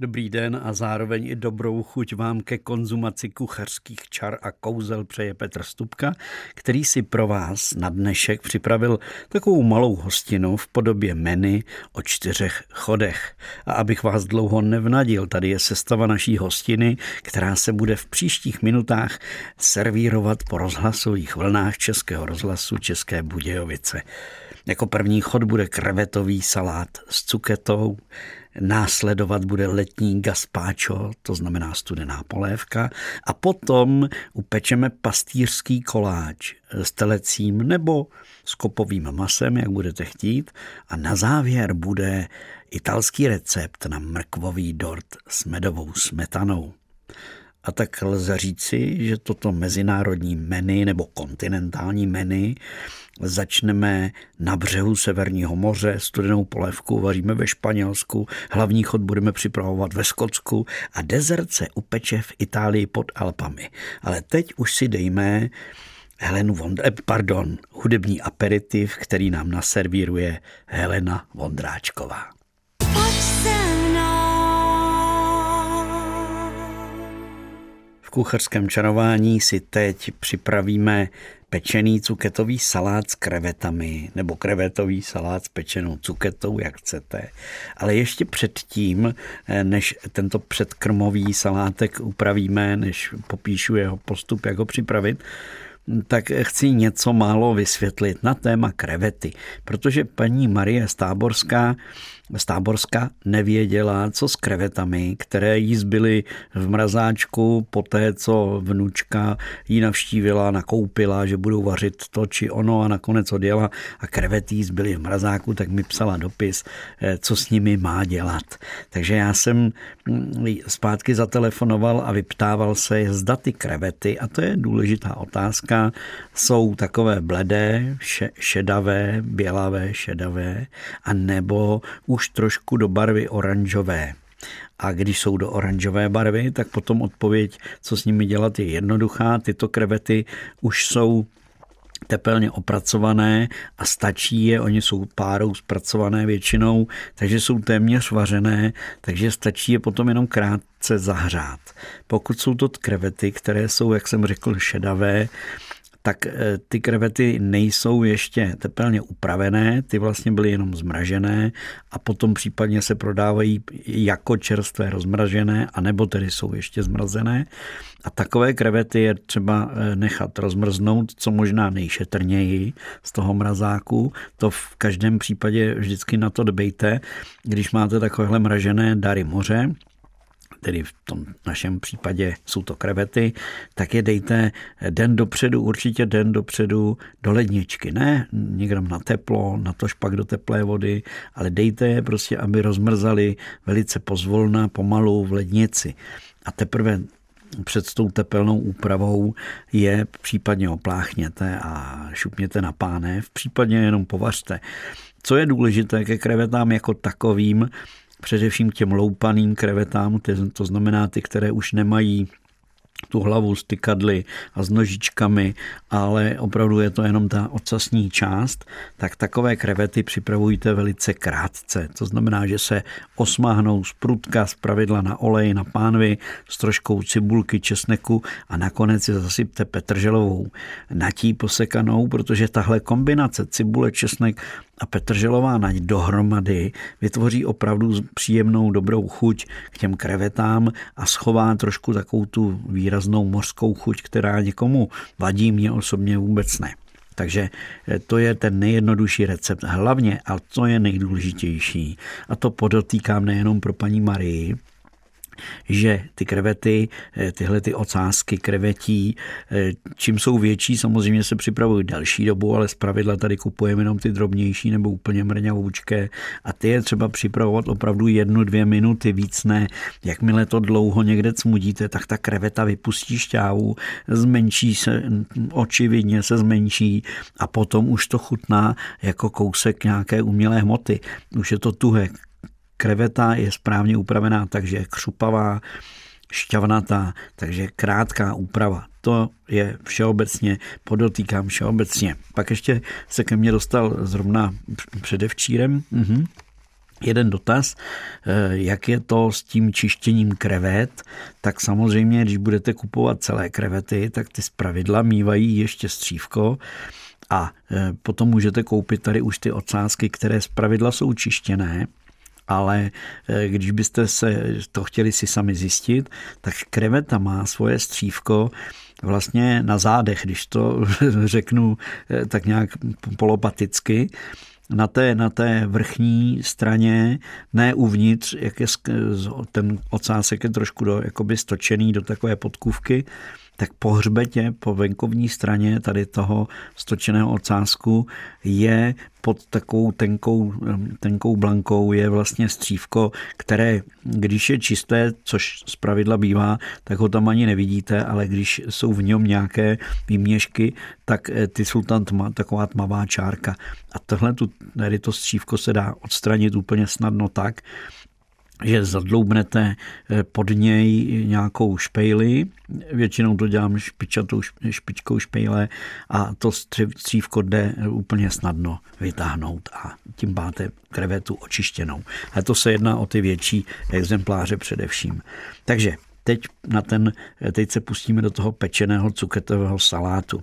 Dobrý den a zároveň i dobrou chuť vám ke konzumaci kuchařských čar a kouzel přeje Petr Stupka, který si pro vás na dnešek připravil takovou malou hostinu v podobě menu o čtyřech chodech. A abych vás dlouho nevnadil, tady je sestava naší hostiny, která se bude v příštích minutách servírovat po rozhlasových vlnách Českého rozhlasu České Budějovice. Jako první chod bude krevetový salát s cuketou, Následovat bude letní gazpacho, to znamená studená polévka, a potom upečeme pastýřský koláč s telecím nebo s kopovým masem, jak budete chtít. A na závěr bude italský recept na mrkvový dort s medovou smetanou. A tak lze říci, že toto mezinárodní menu nebo kontinentální menu začneme na břehu Severního moře, studenou polévku vaříme ve Španělsku, hlavní chod budeme připravovat ve Skotsku a dezert se upeče v Itálii pod Alpami. Ale teď už si dejme Helenu Vond- eh, pardon, hudební aperitiv, který nám naservíruje Helena Vondráčková. V kuchařském čarování si teď připravíme pečený cuketový salát s krevetami nebo krevetový salát s pečenou cuketou, jak chcete. Ale ještě předtím, eh, než tento předkrmový salátek upravíme, než popíšu jeho postup, jak ho připravit, tak chci něco málo vysvětlit na téma krevety, protože paní Marie Stáborská z Táborska nevěděla, co s krevetami, které jí zbyly v mrazáčku po té, co vnučka jí navštívila, nakoupila, že budou vařit to či ono a nakonec odjela a krevety jí zbyly v mrazáku, tak mi psala dopis, eh, co s nimi má dělat. Takže já jsem mm, zpátky zatelefonoval a vyptával se, zda ty krevety, a to je důležitá otázka, jsou takové bledé, šedavé, bělavé, šedavé, a nebo už trošku do barvy oranžové. A když jsou do oranžové barvy, tak potom odpověď, co s nimi dělat, je jednoduchá. Tyto krevety už jsou tepelně opracované a stačí je, oni jsou párou zpracované většinou, takže jsou téměř vařené, takže stačí je potom jenom krátce zahřát. Pokud jsou to krevety, které jsou, jak jsem řekl, šedavé, tak eh, ty krevety nejsou ještě tepelně upravené, ty vlastně byly jenom zmražené a potom případně se prodávají jako čerstvé rozmražené, anebo tedy jsou ještě zmrazené. A takové krevety je třeba eh, nechat rozmrznout, co možná nejšetrněji z toho mrazáku. To v každém případě vždycky na to dbejte, když máte takovéhle mražené dary moře, tedy v tom našem případě jsou to krevety, tak je dejte den dopředu, určitě den dopředu do ledničky. Ne někam na teplo, na to špak do teplé vody, ale dejte je prostě, aby rozmrzali velice pozvolna, pomalu v lednici. A teprve před tou tepelnou úpravou je případně opláchněte a šupněte na pánev, případně jenom povařte. Co je důležité ke krevetám jako takovým, především těm loupaným krevetám, to znamená ty, které už nemají tu hlavu s tykadly a s nožičkami, ale opravdu je to jenom ta ocasní část, tak takové krevety připravujte velice krátce. To znamená, že se osmáhnou z prutka z pravidla na olej, na pánvy, s troškou cibulky, česneku a nakonec je zasypte petrželovou natí posekanou, protože tahle kombinace cibule, česnek a petrželová nať dohromady vytvoří opravdu příjemnou dobrou chuť k těm krevetám a schová trošku takovou tu výraznou mořskou chuť, která někomu vadí, mě osobně vůbec ne. Takže eh, to je ten nejjednodušší recept. Hlavně, a to je nejdůležitější, a to podotýkám nejenom pro paní Marii, že ty krevety, eh, tyhle ty ocásky krevetí, eh, čím jsou větší, samozřejmě se připravují další dobu, ale zpravidla tady kupujeme jenom ty drobnější nebo úplně mrňavoučké a ty je třeba připravovat opravdu jednu, dvě minuty, víc ne. Jakmile to dlouho někde cmudíte, tak ta kreveta vypustí šťávu, zmenší se, očividně se zmenší a potom už to chutná jako kousek nějaké umělé hmoty. Už je to tuhé, kreveta je správně upravená, takže je křupavá, šťavnatá, takže krátká úprava. to je všeobecně, podotýkám všeobecně. Pak ještě se ke mně dostal zrovna předevčírem, mhm. Jeden dotaz, eh, jak je to s tím čištěním krevet, tak samozřejmě, když budete kupovat celé krevety, tak ty zpravidla mývají ještě střívko a eh, potom můžete koupit tady už ty ocásky, které zpravidla jsou čištěné, ale eh, když byste se to chtěli si sami zjistit, tak kreveta má svoje střívko vlastně na zádech, když to řeknu tak nějak polopaticky, na té, na té vrchní straně, ne uvnitř, jak je ten ocásek je trošku do, jakoby stočený do takové podkůvky, tak po hřbetě, po venkovní straně tady toho stočeného ocásku je pod takovou tenkou, tenkou blankou je vlastně střívko, které, když je čisté, což z pravidla bývá, tak ho tam ani nevidíte, ale když jsou v něm nějaké výměšky, tak eh, ty jsou tam tma, taková tmavá čárka. A tohle tu, tady to střívko se dá odstranit úplně snadno tak, že zadloubnete eh, pod něj nějakou špejli, většinou to dělám špičatou špičkou špejle a to střívko jde úplně snadno vytáhnout a tím máte krevetu očištěnou. A to se jedná o ty větší exempláře především. Takže teď, na ten, eh, teď se pustíme do toho pečeného cuketového salátu.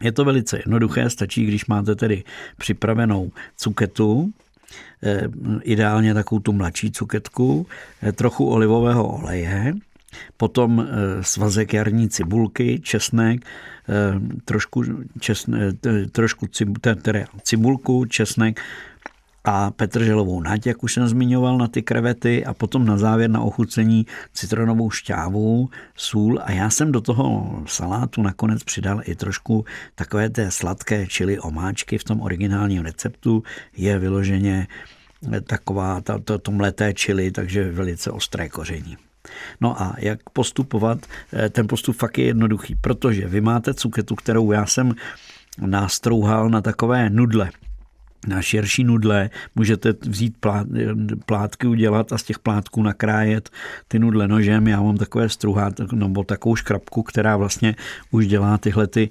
Je to velice jednoduché, stačí, když máte tedy připravenou cuketu, ideálně takovou tu mladší cuketku, eh, trochu olivového oleje, potom eh, svazek jarní cibulky, česnek, trošku, česne, trošku cibulku, česnek, a petrželovou nať, jak už jsem zmiňoval, na ty krevety a potom na závěr na ochucení citronovou šťávu, sůl a já jsem do toho salátu nakonec přidal i trošku takové té sladké čili omáčky v tom originálním receptu je vyloženě taková ta, to, to mleté čili, takže velice ostré koření. No a jak postupovat? Eh, ten postup fakt je jednoduchý, protože vy máte cuketu, kterou já jsem nástrouhal na takové nudle na širší nudle. Můžete vzít plát, plátky udělat a z těch plátků nakrájet ty nudle nožem. Já mám takové struhát, nebo takovou škrabku, která vlastně už dělá tyhle ty,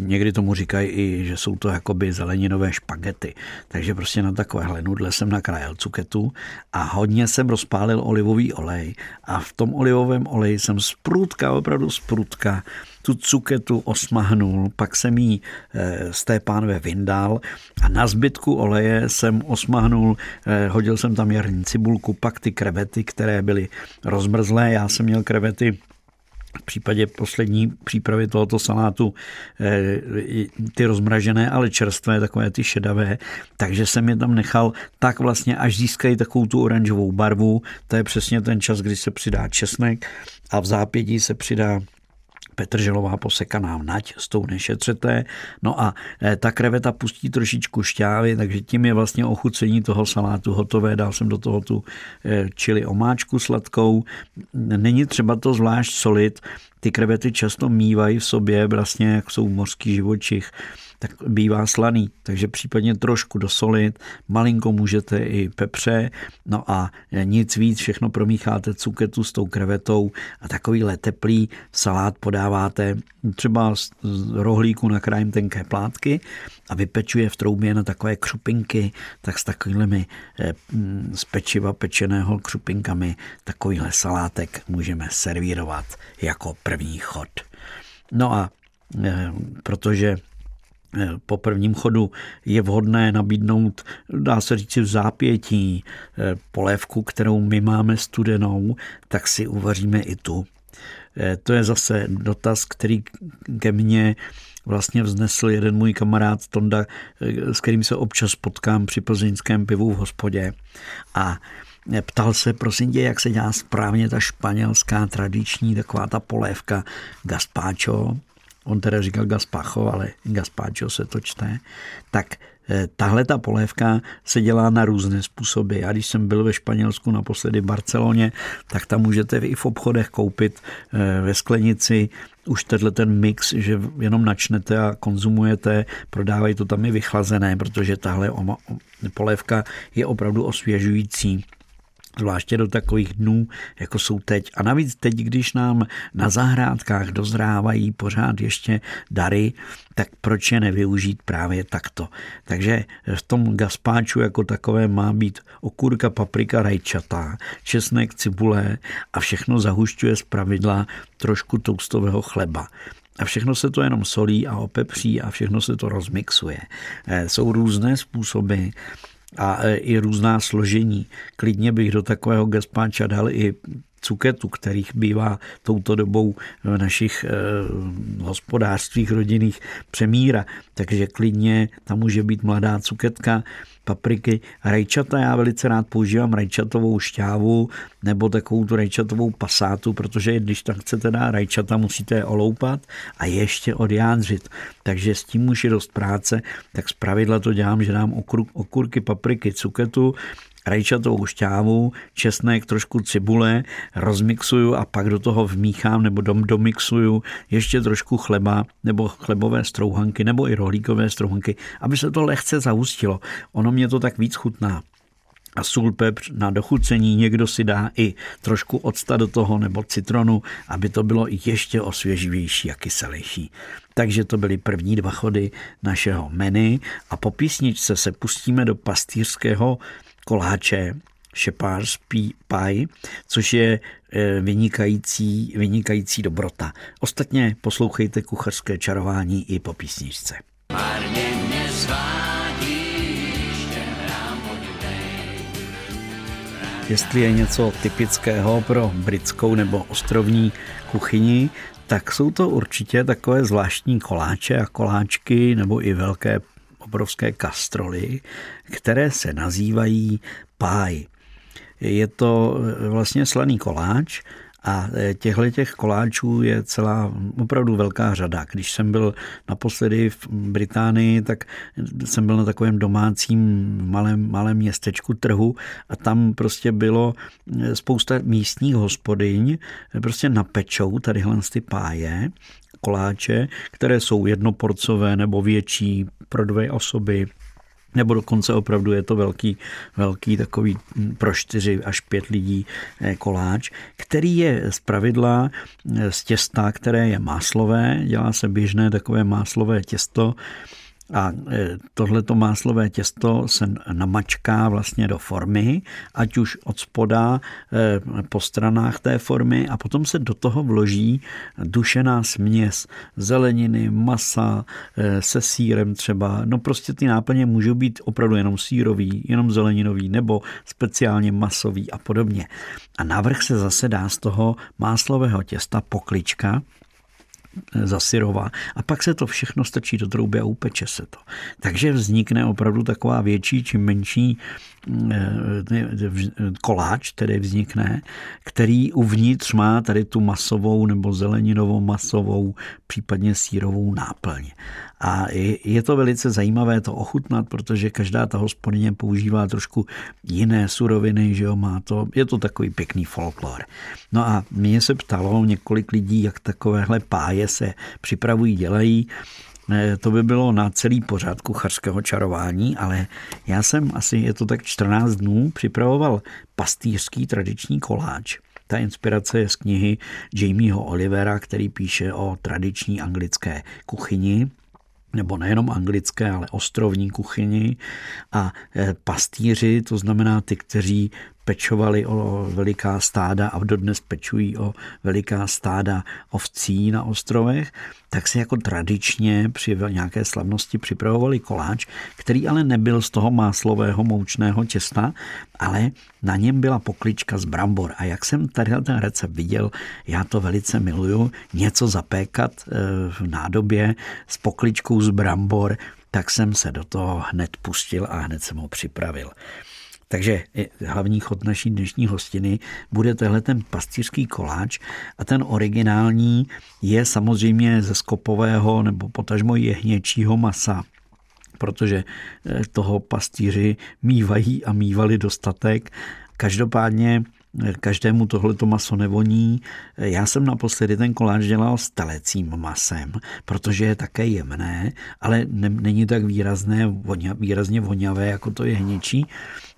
někdy tomu říkají i, že jsou to jakoby zeleninové špagety. Takže prostě na takovéhle nudle jsem nakrájel cuketu a hodně jsem rozpálil olivový olej a v tom olivovém oleji jsem sprutka, opravdu sprutka tu cuketu osmahnul, pak jsem jí eh, z té pánve vyndal a na zbytku oleje jsem osmahnul, eh, hodil jsem tam jarní cibulku, pak ty krevety, které byly rozmrzlé. Já jsem měl krevety v případě poslední přípravy tohoto salátu eh, ty rozmražené, ale čerstvé, takové ty šedavé, takže jsem je tam nechal tak vlastně, až získají takovou tu oranžovou barvu. To je přesně ten čas, kdy se přidá česnek a v zápětí se přidá petrželová posekaná nať s tou nešetřete. No a eh, ta kreveta pustí trošičku šťávy, takže tím je vlastně ochucení toho salátu hotové. Dal jsem do toho tu eh, čili omáčku sladkou. Není třeba to zvlášť solit. Ty krevety často mývají v sobě, vlastně jak jsou mořský živočich, tak bývá slaný, takže případně trošku dosolit, malinko můžete i pepře, no a nic víc, všechno promícháte cuketu s tou krevetou a takovýhle teplý salát podáváte třeba z rohlíku na krajem tenké plátky a vypečuje v troubě na takové křupinky, tak s takovými eh, z pečiva pečeného křupinkami takovýhle salátek můžeme servírovat jako první chod. No a eh, protože po prvním chodu je vhodné nabídnout, dá se říct, v zápětí eh, polévku, kterou my máme studenou, tak si uvaříme i tu. Eh, to je zase dotaz, který ke mně vlastně vznesl jeden můj kamarád Tonda, s kterým se občas potkám při plzeňském pivu v hospodě. A ptal se, prosím tě, jak se dělá správně ta španělská tradiční taková ta polévka gazpacho, on teda říkal Gaspacho, ale Gaspacho se to čte, tak eh, tahle ta polévka se dělá na různé způsoby. Já když jsem byl ve Španělsku naposledy v Barceloně, tak tam můžete i v obchodech koupit eh, ve sklenici už tenhle ten mix, že jenom načnete a konzumujete, prodávají to tam i vychlazené, protože tahle polévka je opravdu osvěžující zvláště do takových dnů, jako jsou teď. A navíc teď, když nám na zahrádkách dozrávají pořád ještě dary, tak proč je nevyužít právě takto. Takže v tom gaspáču jako takové má být okurka, paprika, rajčata, česnek, cibule a všechno zahušťuje z pravidla trošku toustového chleba. A všechno se to jenom solí a opepří a všechno se to rozmixuje. Eh, jsou různé způsoby, a e, i různá složení. Klidně bych do takového gazpáča dal i cuketu, kterých bývá touto dobou v našich eh, hospodářstvích rodinných přemíra. Takže klidně tam může být mladá cuketka, papriky, rajčata. Já velice rád používám rajčatovou šťávu nebo takovou tu rajčatovou pasátu, protože když tam chcete dát rajčata, musíte je oloupat a ještě odjádřit. Takže s tím už je dost práce, tak z pravidla to dělám, že dám okurky, papriky, cuketu, rajčatovou šťávu, česnek, trošku cibule, rozmixuju a pak do toho vmíchám nebo dom, domixuju ještě trošku chleba nebo chlebové strouhanky nebo i rohlíkové strouhanky, aby se to lehce zahustilo. Ono mě to tak víc chutná a sůl, pepř na dochucení. Někdo si dá i trošku octa do toho nebo citronu, aby to bylo ještě osvěživější a kyselější. Takže to byly první dva chody našeho menu a po písničce se pustíme do pastýřského koláče, shepherd's pie, což je e, vynikající, vynikající dobrota. Ostatně poslouchejte kuchařské čarování i po písničce. Jestli je něco typického pro britskou nebo ostrovní kuchyni, tak jsou to určitě takové zvláštní koláče a koláčky nebo i velké obrovské kastroly, které se nazývají páj. Je to eh, vlastně slaný koláč a eh, těchto těch koláčů je celá opravdu velká řada. Když jsem byl naposledy v Británii, tak jsem byl na takovém domácím malém, malém městečku trhu a tam prostě bylo eh, spousta místních hospodyň, prostě napečou tadyhle ty páje koláče, které jsou jednoporcové nebo větší pro dvě osoby, nebo dokonce opravdu je to velký, velký takový pro čtyři až pět lidí eh, koláč, který je z pravidla eh, z těsta, které je máslové, dělá se běžné takové máslové těsto, a e, tohleto máslové těsto se namačká vlastně do formy, ať už od spoda e, po stranách té formy a potom se do toho vloží dušená směs zeleniny, masa e, se sírem třeba. No prostě ty náplně můžou být opravdu jenom sírový, jenom zeleninový nebo speciálně masový a podobně. A navrh se zase dá z toho máslového těsta poklička, zasyrová a pak se to všechno strčí do trouby a upeče se to. Takže vznikne opravdu taková větší či menší Eh, koláč, který vznikne, který uvnitř má tady tu masovou nebo zeleninovou masovou, případně sírovou náplň. A je to velice zajímavé to ochutnat, protože každá ta hospodyně používá trošku jiné suroviny, že jo, má to, je to takový pěkný folklor. No a mě se ptalo několik lidí, jak takovéhle páje se připravují, dělají. To by bylo na celý pořád kuchařského čarování, ale já jsem asi, je to tak 14 dnů, připravoval pastýřský tradiční koláč. Ta inspirace je z knihy Jamieho Olivera, který píše o tradiční anglické kuchyni nebo nejenom anglické, ale ostrovní kuchyni a e, pastýři, to znamená ty, kteří pečovali o veliká stáda a dodnes pečují o veliká stáda ovcí na ostrovech, tak si jako tradičně při nějaké slavnosti připravovali koláč, který ale nebyl z toho máslového moučného těsta, ale na něm byla poklička z brambor. A jak jsem tady ten recept viděl, já to velice miluju, něco zapékat eh, v nádobě s pokličkou z brambor, tak jsem se do toho hned pustil a hned jsem ho připravil. Takže hlavní chod naší dnešní hostiny bude tehle ten pastýřský koláč a ten originální je samozřejmě ze skopového nebo potažmo jehněčího masa protože eh, toho pastýři mývají a mývali dostatek. Každopádně každému tohleto maso nevoní. Já jsem naposledy ten koláč dělal s telecím masem, protože je také jemné, ale ne, není tak výrazné, vonia, výrazně voňavé, jako to je hněčí.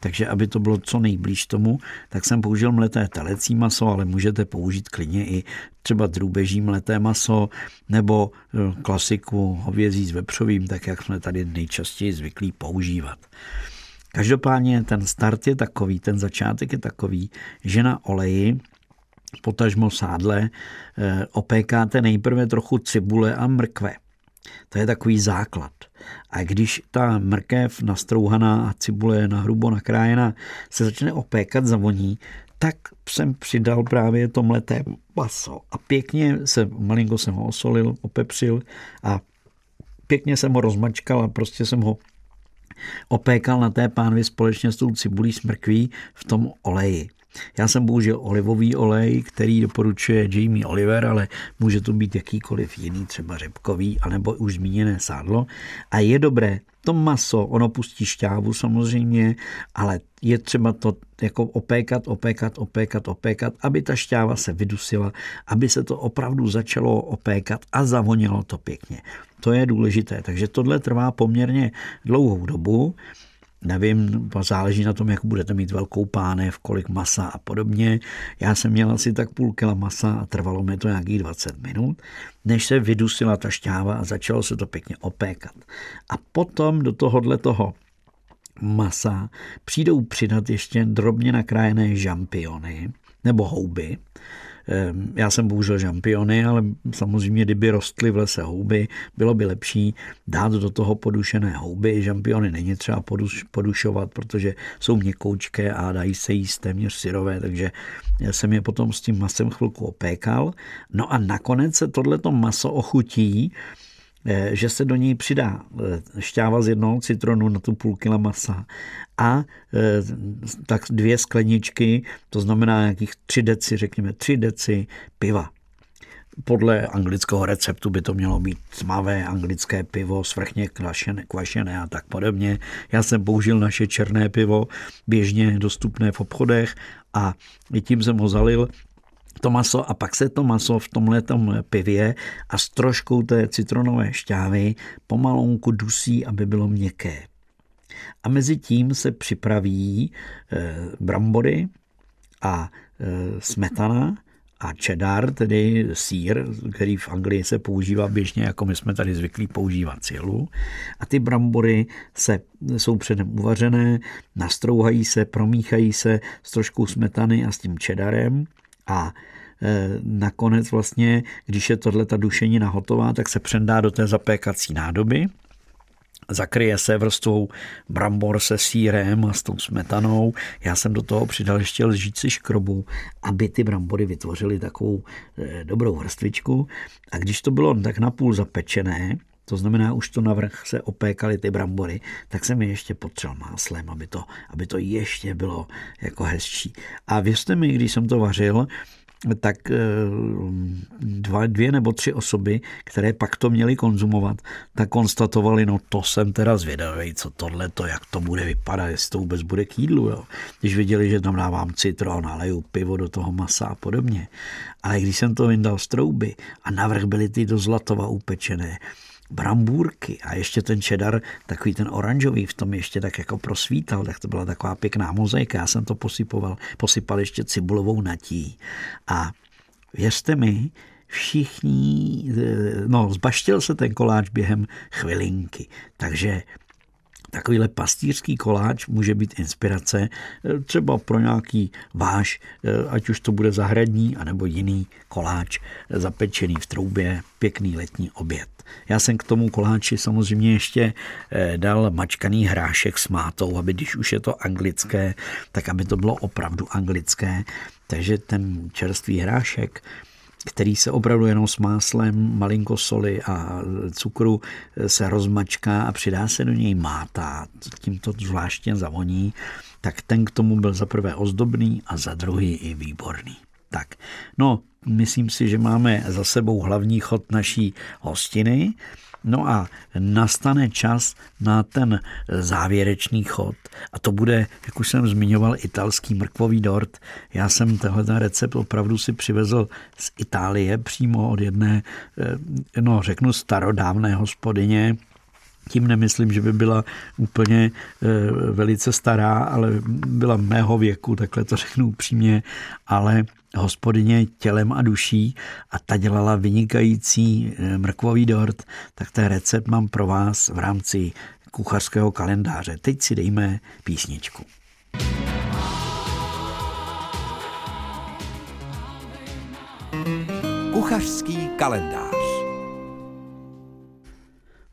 Takže aby to bylo co nejblíž tomu, tak jsem použil mleté telecí maso, ale můžete použít klidně i třeba drůbeží mleté maso nebo eh, klasiku hovězí s vepřovým, tak jak jsme tady nejčastěji zvyklí používat. Každopádně ten start je takový, ten začátek je takový, že na oleji potažmo sádle eh, opékáte nejprve trochu cibule a mrkve. To je takový základ. A když ta mrkev nastrouhaná a cibule na hrubo nakrájená se začne opékat, zavoní, tak jsem přidal právě to mleté maso a pěkně se, malinko jsem ho osolil, opepřil a pěkně jsem ho rozmačkal a prostě jsem ho opékal na té pánvi společně s tou cibulí smrkví v tom oleji. Já jsem použil olivový olej, který doporučuje Jamie Oliver, ale může to být jakýkoliv jiný, třeba řepkový, anebo už zmíněné sádlo. A je dobré, to maso, ono pustí šťávu samozřejmě, ale je třeba to jako opékat, opékat, opékat, opékat, aby ta šťáva se vydusila, aby se to opravdu začalo opékat a zavonilo to pěkně. To je důležité, takže tohle trvá poměrně dlouhou dobu. Nevím, záleží na tom, jak budete mít velkou pánev, kolik masa a podobně. Já jsem měl asi tak půl kila masa a trvalo mi to nějakých 20 minut, než se vydusila ta šťáva a začalo se to pěkně opékat. A potom do tohohle toho masa přijdou přidat ještě drobně nakrájené žampiony nebo houby. Ehm, já jsem použil žampiony, ale samozřejmě, kdyby rostly v lese houby, bylo by lepší dát do toho podušené houby. Žampiony není třeba poduš, podušovat, protože jsou měkoučké a dají se jíst téměř syrové, takže já jsem je potom s tím masem chvilku opékal. No a nakonec se tohleto maso ochutí že se do něj přidá eh, šťáva z jednoho citronu na tu půl kila masa a eh, tak dvě skleničky, to znamená nějakých tři deci, řekněme tři deci piva. Podle anglického receptu by to mělo být tmavé anglické pivo, svrchně kvašené, kvašené a tak podobně. Já jsem použil naše černé pivo, běžně dostupné v obchodech a tím jsem ho zalil to maso a pak se to maso v tomhle pivě a s troškou té citronové šťávy pomalonku dusí, aby bylo měkké. A mezi tím se připraví e, brambory a e, smetana a cheddar, tedy sír, který v Anglii se používá běžně, jako my jsme tady zvyklí používat cilu. A ty brambory se, jsou předem uvařené, nastrouhají se, promíchají se s troškou smetany a s tím cheddarem a e, nakonec vlastně, když je tohle ta dušenina hotová, tak se přendá do té zapékací nádoby, zakryje se vrstvou brambor se sírem a s tou smetanou. Já jsem do toho přidal ještě lžíci škrobu, aby ty brambory vytvořily takovou e, dobrou vrstvičku. A když to bylo tak napůl zapečené, to znamená, už to navrch se opékaly ty brambory, tak jsem je ještě potřel máslem, aby to, aby to ještě bylo jako hezčí. A věřte mi, když jsem to vařil, tak eh, dva, dvě nebo tři osoby, které pak to měli konzumovat, tak konstatovali, no to jsem teda zvědavý, co tohle to, jak to bude vypadat, jestli to vůbec bude k jídlu. Jo. Když viděli, že tam dávám citron, naleju pivo do toho masa a podobně. Ale když jsem to vyndal z trouby a navrh byly ty do zlatova upečené, brambůrky a ještě ten čedar, takový ten oranžový v tom ještě tak jako prosvítal, tak to byla taková pěkná mozaika. Já jsem to posypoval, posypal ještě cibulovou natí a věřte mi, všichni, no zbaštil se ten koláč během chvilinky, takže Takovýhle pastýřský koláč může být inspirace eh, třeba pro nějaký váš, eh, ať už to bude zahradní, anebo jiný koláč eh, zapečený v troubě, pěkný letní oběd. Já jsem k tomu koláči samozřejmě ještě dal mačkaný hrášek s mátou, aby když už je to anglické, tak aby to bylo opravdu anglické. Takže ten čerstvý hrášek který se opravdu jenom s máslem, malinko soli a cukru se rozmačká a přidá se do něj máta, tím to zvláštně zavoní, tak ten k tomu byl za prvé ozdobný a za druhý i výborný. Tak, no, myslím si, že máme za sebou hlavní chod naší hostiny No a nastane čas na ten závěrečný chod. A to bude, jak už jsem zmiňoval, italský mrkvový dort. Já jsem tenhle recept opravdu si přivezl z Itálie přímo od jedné, eh, no řeknu starodávné hospodyně, tím nemyslím, že by byla úplně eh, velice stará, ale byla mého věku, takhle to řeknu upřímně, ale hospodyně tělem a duší a ta dělala vynikající eh, mrkvový dort, tak ten recept mám pro vás v rámci kuchařského kalendáře. Teď si dejme písničku. Kuchařský kalendář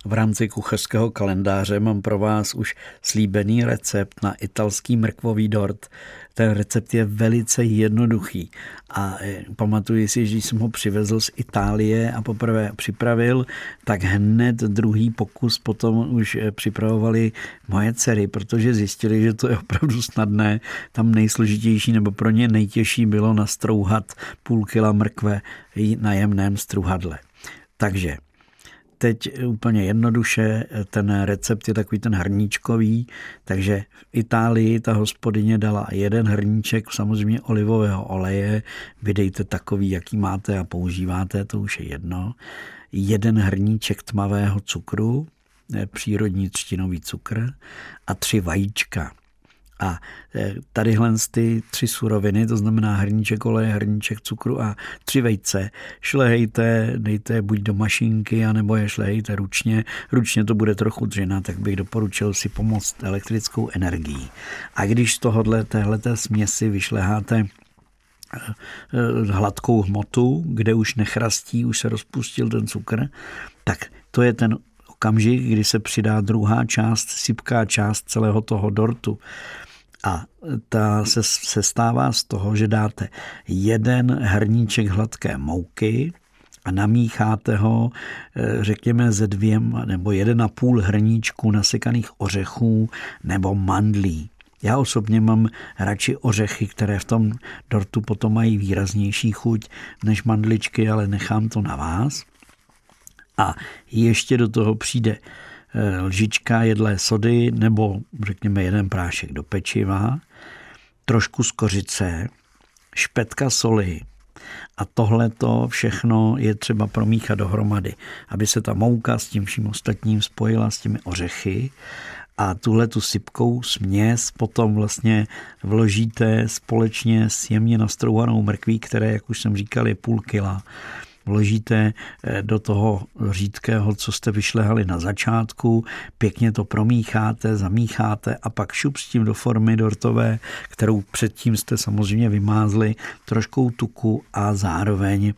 v rámci kuchařského kalendáře mám pro vás už slíbený recept na italský mrkvový dort. Ten recept je velice jednoduchý a e, pamatuji si, že jsem ho přivezl z Itálie a poprvé připravil, tak hned druhý pokus potom už e, připravovali moje dcery, protože zjistili, že to je opravdu snadné. Tam nejsložitější nebo pro ně nejtěžší bylo nastrouhat půl kila mrkve na jemném struhadle. Takže teď úplně jednoduše, ten recept je takový ten hrníčkový, takže v Itálii ta hospodyně dala jeden hrníček samozřejmě olivového oleje, vydejte takový, jaký máte a používáte, to už je jedno, jeden hrníček tmavého cukru, přírodní třtinový cukr a tři vajíčka. A e, tadyhle ty tři suroviny, to znamená hrníček oleje, hrníček cukru a tři vejce, šlehejte, dejte buď do mašinky, anebo je šlehejte ručně. Ručně to bude trochu dřina, tak bych doporučil si pomoct elektrickou energií. A když z tohohle, téhleté směsi vyšleháte e, e, hladkou hmotu, kde už nechrastí, už se rozpustil ten cukr, tak to je ten okamžik, kdy se přidá druhá část, sypká část celého toho dortu. A ta se, se stává z toho, že dáte jeden hrníček hladké mouky, a namícháte ho, eh, řekněme, ze dvěm nebo jeden a půl hrníčku nasekaných ořechů nebo mandlí. Já osobně mám radši ořechy, které v tom dortu potom mají výraznější chuť než mandličky, ale nechám to na vás. A ještě do toho přijde lžička jedlé sody nebo řekněme jeden prášek do pečiva, trošku z kořice, špetka soli, a tohle to všechno je třeba promíchat dohromady, aby se ta mouka s tím vším ostatním spojila s těmi ořechy. A tuhle tu sypkou směs potom vlastně vložíte společně s jemně nastrouhanou mrkví, které, jak už jsem říkal, je půl kila vložíte eh, do toho řídkého, co jste vyšlehali na začátku, pěkně to promícháte, zamícháte a pak šup s tím do formy dortové, kterou předtím jste samozřejmě vymázli trošku tuku a zároveň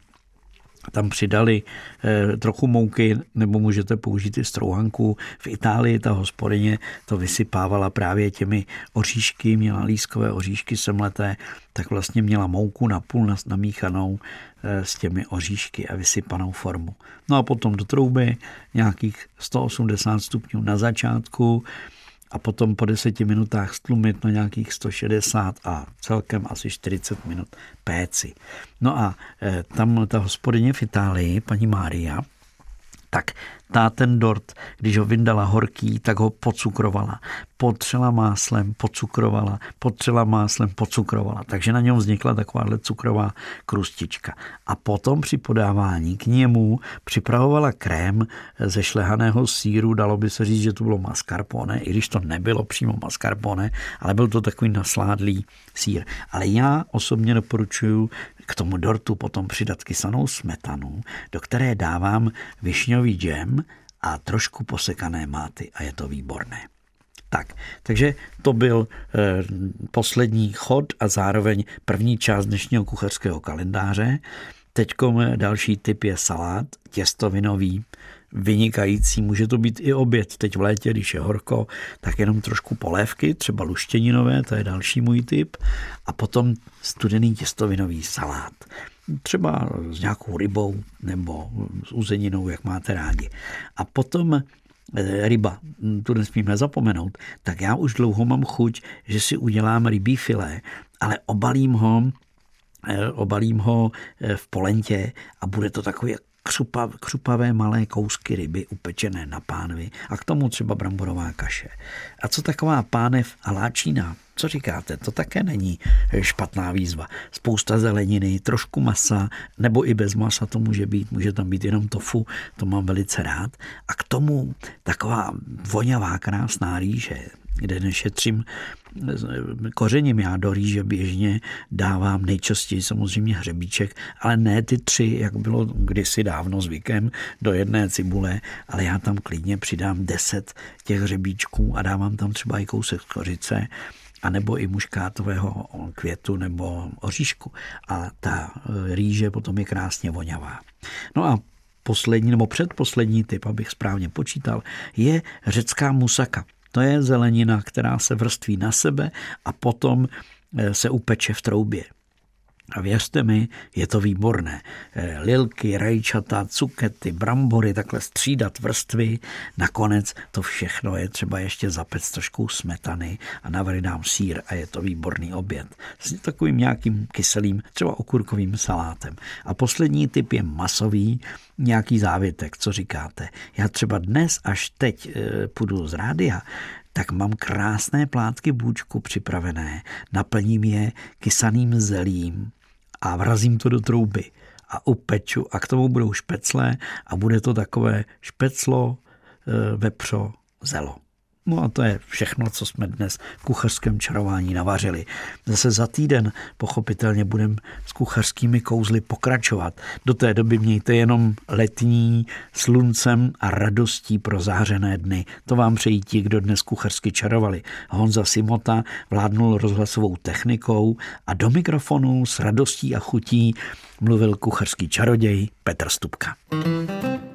tam přidali eh, trochu mouky, nebo můžete použít i strouhanku. V Itálii ta hospodyně to vysypávala právě těmi oříšky, měla lískové oříšky semleté, tak vlastně měla mouku na půl namíchanou eh, s těmi oříšky a vysypanou formu. No a potom do trouby nějakých 180 stupňů na začátku, a potom po deseti minutách stlumit na nějakých 160 a celkem asi 40 minut péci. No a e, tam ta hospodyně v Itálii, paní Mária, tak ta ten dort, když ho vyndala horký, tak ho pocukrovala. Potřela máslem, pocukrovala, potřela máslem, pocukrovala. Takže na něm vznikla takováhle cukrová krustička. A potom při podávání k němu připravovala krém ze šlehaného síru, dalo by se říct, že to bylo mascarpone, i když to nebylo přímo mascarpone, ale byl to takový nasládlý sír. Ale já osobně doporučuji k tomu dortu potom přidat kysanou smetanu, do které dávám višňový džem a trošku posekané máty a je to výborné. Tak, takže to byl e, poslední chod a zároveň první část dnešního kuchařského kalendáře. Teď další typ je salát, těstovinový, vynikající. Může to být i oběd. Teď v létě, když je horko, tak jenom trošku polévky, třeba luštěninové, to je další můj typ. A potom studený těstovinový salát. Třeba s nějakou rybou nebo s uzeninou, jak máte rádi. A potom eh, ryba, tu nesmíme zapomenout, tak já už dlouho mám chuť, že si udělám rybí filé, ale obalím ho eh, obalím ho eh, v polentě a bude to takový křupav, křupavé malé kousky ryby upečené na pánvi a k tomu třeba bramborová kaše. A co taková pánev a láčína? Co říkáte? To také není špatná výzva. Spousta zeleniny, trošku masa, nebo i bez masa to může být, může tam být jenom tofu, to mám velice rád. A k tomu taková voňavá, krásná rýže, kde nešetřím kořením. Já do rýže běžně dávám nejčastěji samozřejmě hřebíček, ale ne ty tři, jak bylo kdysi dávno zvykem, do jedné cibule, ale já tam klidně přidám deset těch hřebíčků a dávám tam třeba i kousek kořice a nebo i muškátového květu nebo oříšku. A ta e, rýže potom je krásně voňavá. No a poslední nebo předposlední typ, abych správně počítal, je řecká musaka. To je zelenina, která se vrství na sebe a potom e, se upeče v troubě. A věřte mi, je to výborné. Eh, lilky, rajčata, cukety, brambory, takhle střídat vrstvy. Nakonec to všechno je třeba ještě zapec trošku smetany a navrdám sír a je to výborný oběd. S takovým nějakým kyselým, třeba okurkovým salátem. A poslední typ je masový, nějaký závětek, co říkáte. Já třeba dnes, až teď eh, půjdu z rádia, tak mám krásné plátky bůčku připravené. Naplním je kysaným zelím, a vrazím to do trouby a upeču a k tomu budou špecle a bude to takové špeclo, e, vepřo, zelo. No a to je všechno, co jsme dnes v kuchařském čarování navařili. Zase za týden pochopitelně budeme s kuchařskými kouzly pokračovat. Do té doby mějte jenom letní sluncem a radostí pro zářené dny. To vám přejí ti, kdo dnes kuchařsky čarovali. Honza Simota vládnul rozhlasovou technikou a do mikrofonu s radostí a chutí mluvil kuchařský čaroděj Petr Stupka. thank you